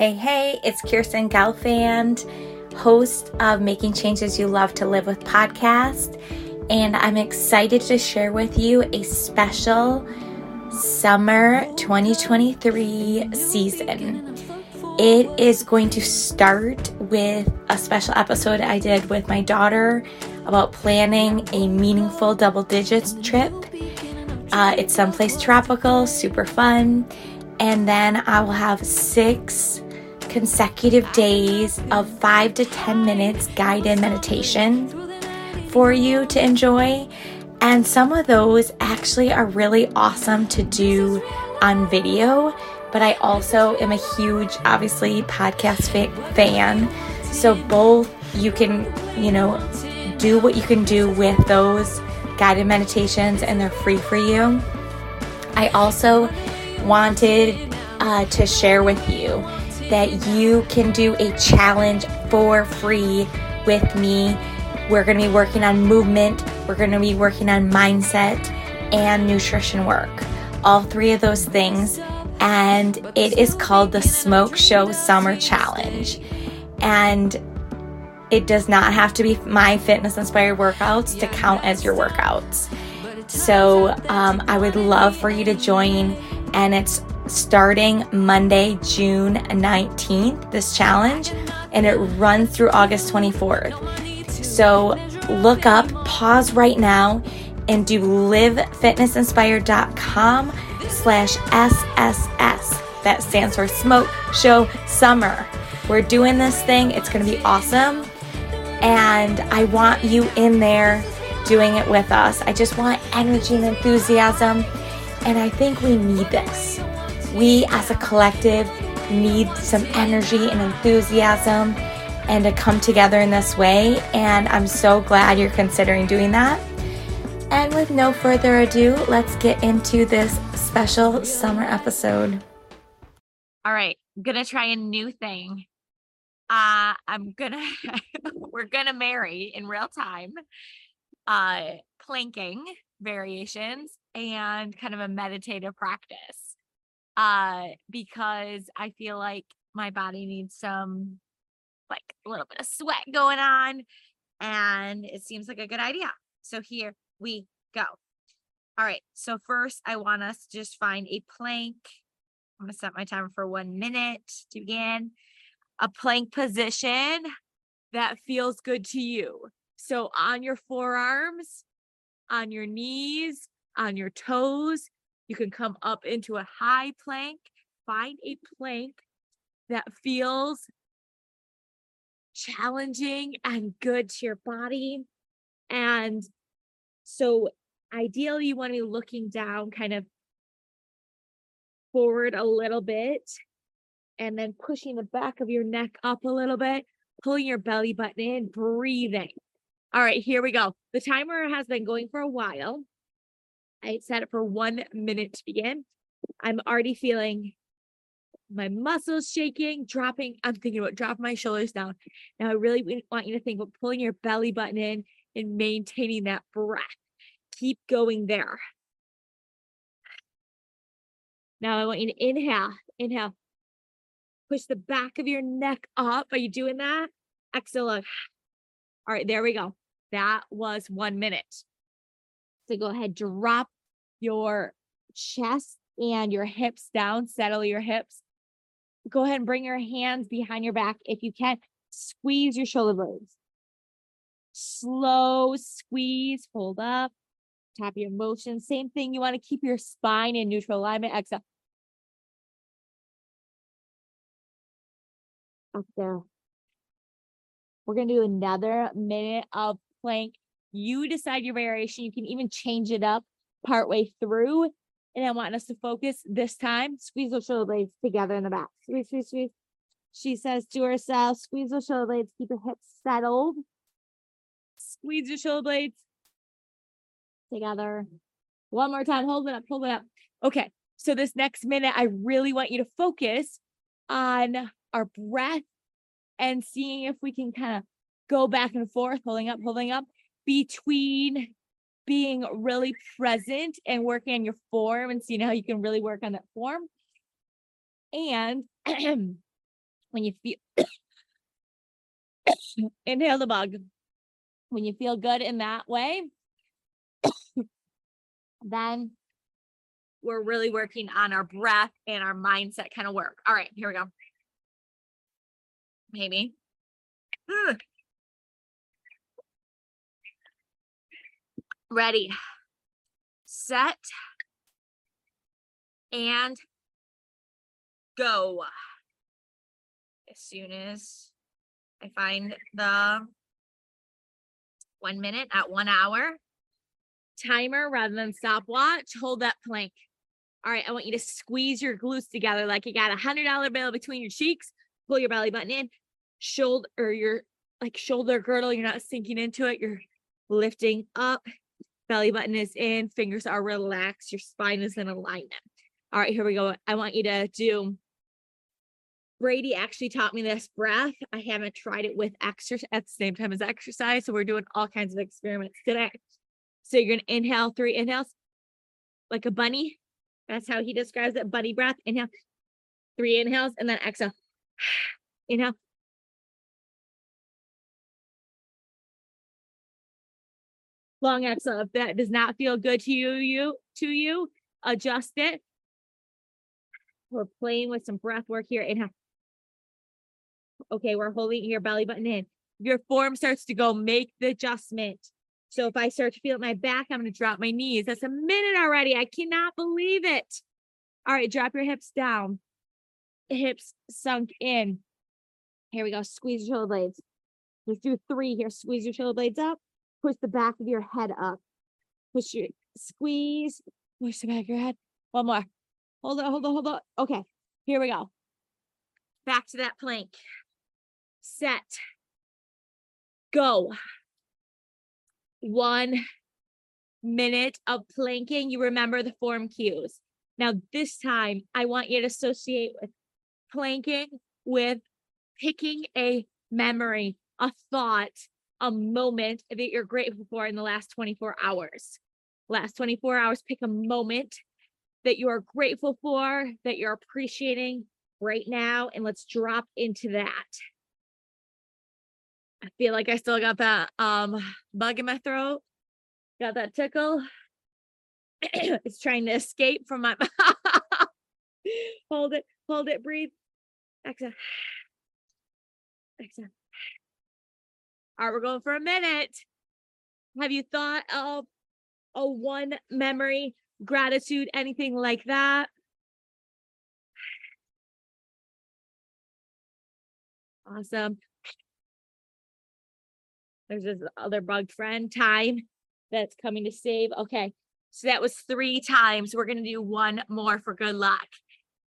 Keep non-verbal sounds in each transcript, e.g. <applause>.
Hey, hey, it's Kirsten Gelfand, host of Making Changes You Love to Live with podcast, and I'm excited to share with you a special summer 2023 season. It is going to start with a special episode I did with my daughter about planning a meaningful double digits trip. Uh, it's someplace tropical, super fun. And then I will have six consecutive days of five to 10 minutes guided meditation for you to enjoy. And some of those actually are really awesome to do on video. But I also am a huge, obviously, podcast fa- fan. So both you can, you know, do what you can do with those guided meditations and they're free for you. I also wanted uh, to share with you that you can do a challenge for free with me. We're going to be working on movement, we're going to be working on mindset and nutrition work. All three of those things. And it is called the Smoke Show Summer Challenge. And it does not have to be my fitness inspired workouts to count as your workouts. So um, I would love for you to join, and it's starting Monday, June 19th, this challenge, and it runs through August 24th. So look up, pause right now, and do livefitnessinspired.com slash SSS. That stands for Smoke Show Summer. We're doing this thing. It's going to be awesome. And I want you in there doing it with us. I just want energy and enthusiasm. And I think we need this. We as a collective need some energy and enthusiasm and to come together in this way. And I'm so glad you're considering doing that. And with no further ado, let's get into this special summer episode. All right, I'm gonna try a new thing. Uh, I'm gonna, <laughs> we're gonna marry in real time, uh, planking variations and kind of a meditative practice. Uh, because I feel like my body needs some, like a little bit of sweat going on, and it seems like a good idea. So here we go. All right. So first, I want us to just find a plank. I'm going to set my timer for one minute to begin. A plank position that feels good to you. So on your forearms, on your knees, on your toes, you can come up into a high plank. Find a plank that feels challenging and good to your body. And so ideally you want to be looking down kind of forward a little bit and then pushing the back of your neck up a little bit, pulling your belly button in, breathing. All right, here we go. The timer has been going for a while. I set it for one minute to begin. I'm already feeling my muscles shaking, dropping. I'm thinking about dropping my shoulders down. Now, I really want you to think about pulling your belly button in and maintaining that breath. Keep going there. Now, I want you to inhale, inhale. Push the back of your neck up. Are you doing that? Exhale. All right, there we go. That was one minute. So go ahead, drop your chest and your hips down, settle your hips. Go ahead and bring your hands behind your back. If you can, squeeze your shoulder blades. Slow squeeze, hold up, tap your motion. Same thing. You want to keep your spine in neutral alignment. Exhale. Up there. We're going to do another minute of plank. You decide your variation. You can even change it up partway through. And I want us to focus this time. Squeeze those shoulder blades together in the back. Squeeze, squeeze, squeeze. She says to herself, squeeze those shoulder blades, keep your hips settled. Squeeze your shoulder blades together. One more time. Hold it up, hold it up. Okay. So this next minute, I really want you to focus on our breath and seeing if we can kind of go back and forth, holding up, holding up between being really present and working on your form and seeing how you can really work on that form and <clears throat> when you feel <coughs> inhale the bug. When you feel good in that way, <coughs> then we're really working on our breath and our mindset kind of work. All right, here we go. Maybe. Ugh. Ready, set, and go. As soon as I find the one minute at one hour timer rather than stopwatch, hold that plank. All right, I want you to squeeze your glutes together like you got a hundred dollar bill between your cheeks. Pull your belly button in, shoulder or your like shoulder girdle. You're not sinking into it. You're lifting up. Belly button is in. Fingers are relaxed. Your spine is in alignment. All right, here we go. I want you to do. Brady actually taught me this breath. I haven't tried it with exercise at the same time as exercise. So we're doing all kinds of experiments today. So you're to inhale three inhales like a bunny. That's how he describes it. Bunny breath. Inhale, three inhales, and then exhale. <sighs> Inhale. Long exhale. If that does not feel good to you, you to you, adjust it. We're playing with some breath work here. Inhale. Okay, we're holding your belly button in. Your form starts to go, make the adjustment. So if I start to feel my back, I'm going to drop my knees. That's a minute already. I cannot believe it. All right, drop your hips down. Hips sunk in. Here we go. Squeeze your shoulder blades. Let's do three here. Squeeze your shoulder blades up. Push the back of your head up. Push your squeeze. Push the back of your head. One more. Hold on, hold on, hold on. Okay, here we go. Back to that plank. Set. Go one minute of planking, you remember the form cues. Now, this time, I want you to associate with planking with picking a memory, a thought, a moment that you're grateful for in the last 24 hours. Last 24 hours, pick a moment that you are grateful for, that you're appreciating right now, and let's drop into that. I feel like I still got that um bug in my throat. Got that tickle. <clears throat> it's trying to escape from my <laughs> hold it, hold it, breathe. Exhale. Exhale. All right, we're going for a minute. Have you thought of a one memory, gratitude, anything like that? Awesome. There's this other bug friend time that's coming to save. Okay. So that was three times. We're going to do one more for good luck.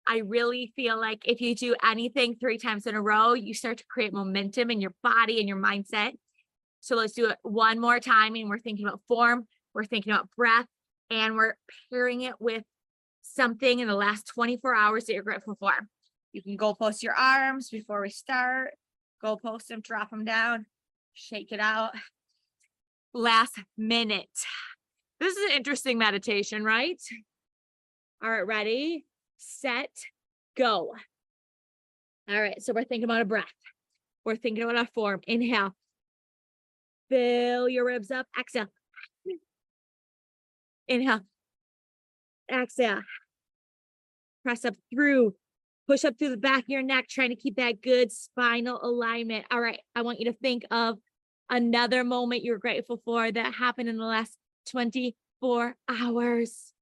I really feel like if you do anything three times in a row, you start to create momentum in your body and your mindset. So let's do it one more time. And we're thinking about form, we're thinking about breath, and we're pairing it with something in the last 24 hours that you're grateful for. You can go post your arms before we start, go post them, drop them down shake it out. Last minute. This is an interesting meditation, right? All right, ready, set, go. All right, so we're thinking about a breath. We're thinking about our form. Inhale. Fill your ribs up. Exhale. Inhale. Exhale. Press up through. Push up through the back of your neck, trying to keep that good spinal alignment. All right, I want you to think of another moment you're grateful for that happened in the last 24 hours.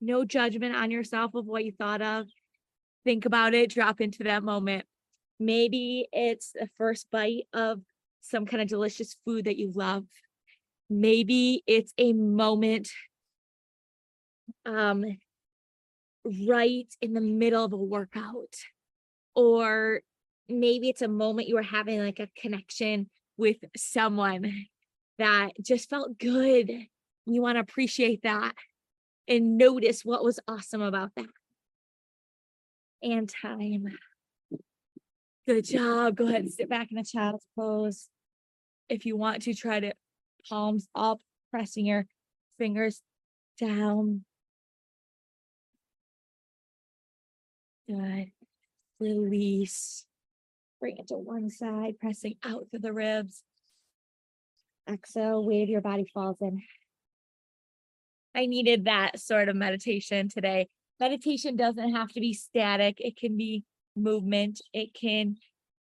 No judgment on yourself of what you thought of. Think about it, drop into that moment. Maybe it's the first bite of some kind of delicious food that you love. Maybe it's a moment um, right in the middle of a workout or maybe it's a moment you were having like a connection with someone that just felt good. You want to appreciate that and notice what was awesome about that. And time. Good job. Go ahead and sit back in a child's pose. If you want to, try to palms up, pressing your fingers down. Good. release. Bring it to one side, pressing out through the ribs. Exhale, wave your body falls in. I needed that sort of meditation today. Meditation doesn't have to be static, it can be movement, it can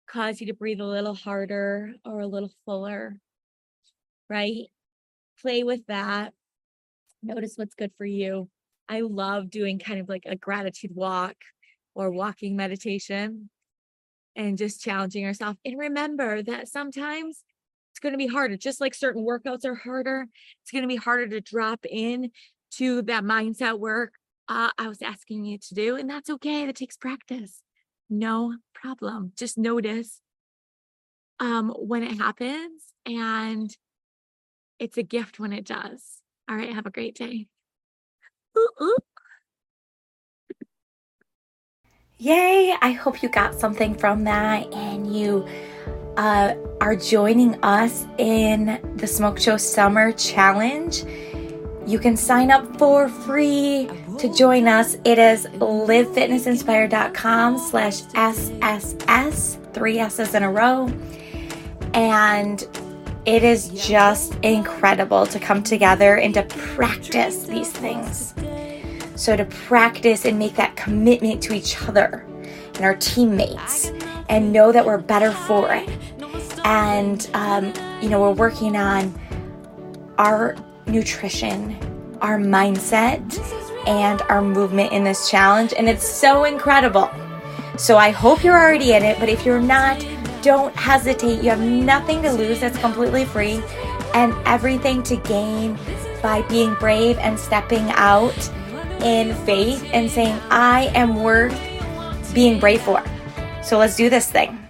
cause you to breathe a little harder or a little fuller, right? Play with that. Notice what's good for you. I love doing kind of like a gratitude walk or walking meditation and just challenging ourselves. And remember that sometimes it's going to be harder, just like certain workouts are harder. It's going to be harder to drop in to that mindset work uh, I was asking you to do. And that's okay. That takes practice. No problem. Just notice um, when it happens. And it's a gift when it does. All right. Have a great day. Ooh, ooh. Yay! I hope you got something from that and you uh, are joining us in the Smoke Show Summer Challenge. You can sign up for free to join us. It is livefitnessinspired.com slash SSS, three S's in a row. And it is just incredible to come together and to practice these things. So, to practice and make that commitment to each other and our teammates and know that we're better for it. And, um, you know, we're working on our nutrition, our mindset, and our movement in this challenge. And it's so incredible. So, I hope you're already in it, but if you're not, don't hesitate. You have nothing to lose, that's completely free, and everything to gain by being brave and stepping out in faith and saying, I am worth being brave for. So let's do this thing.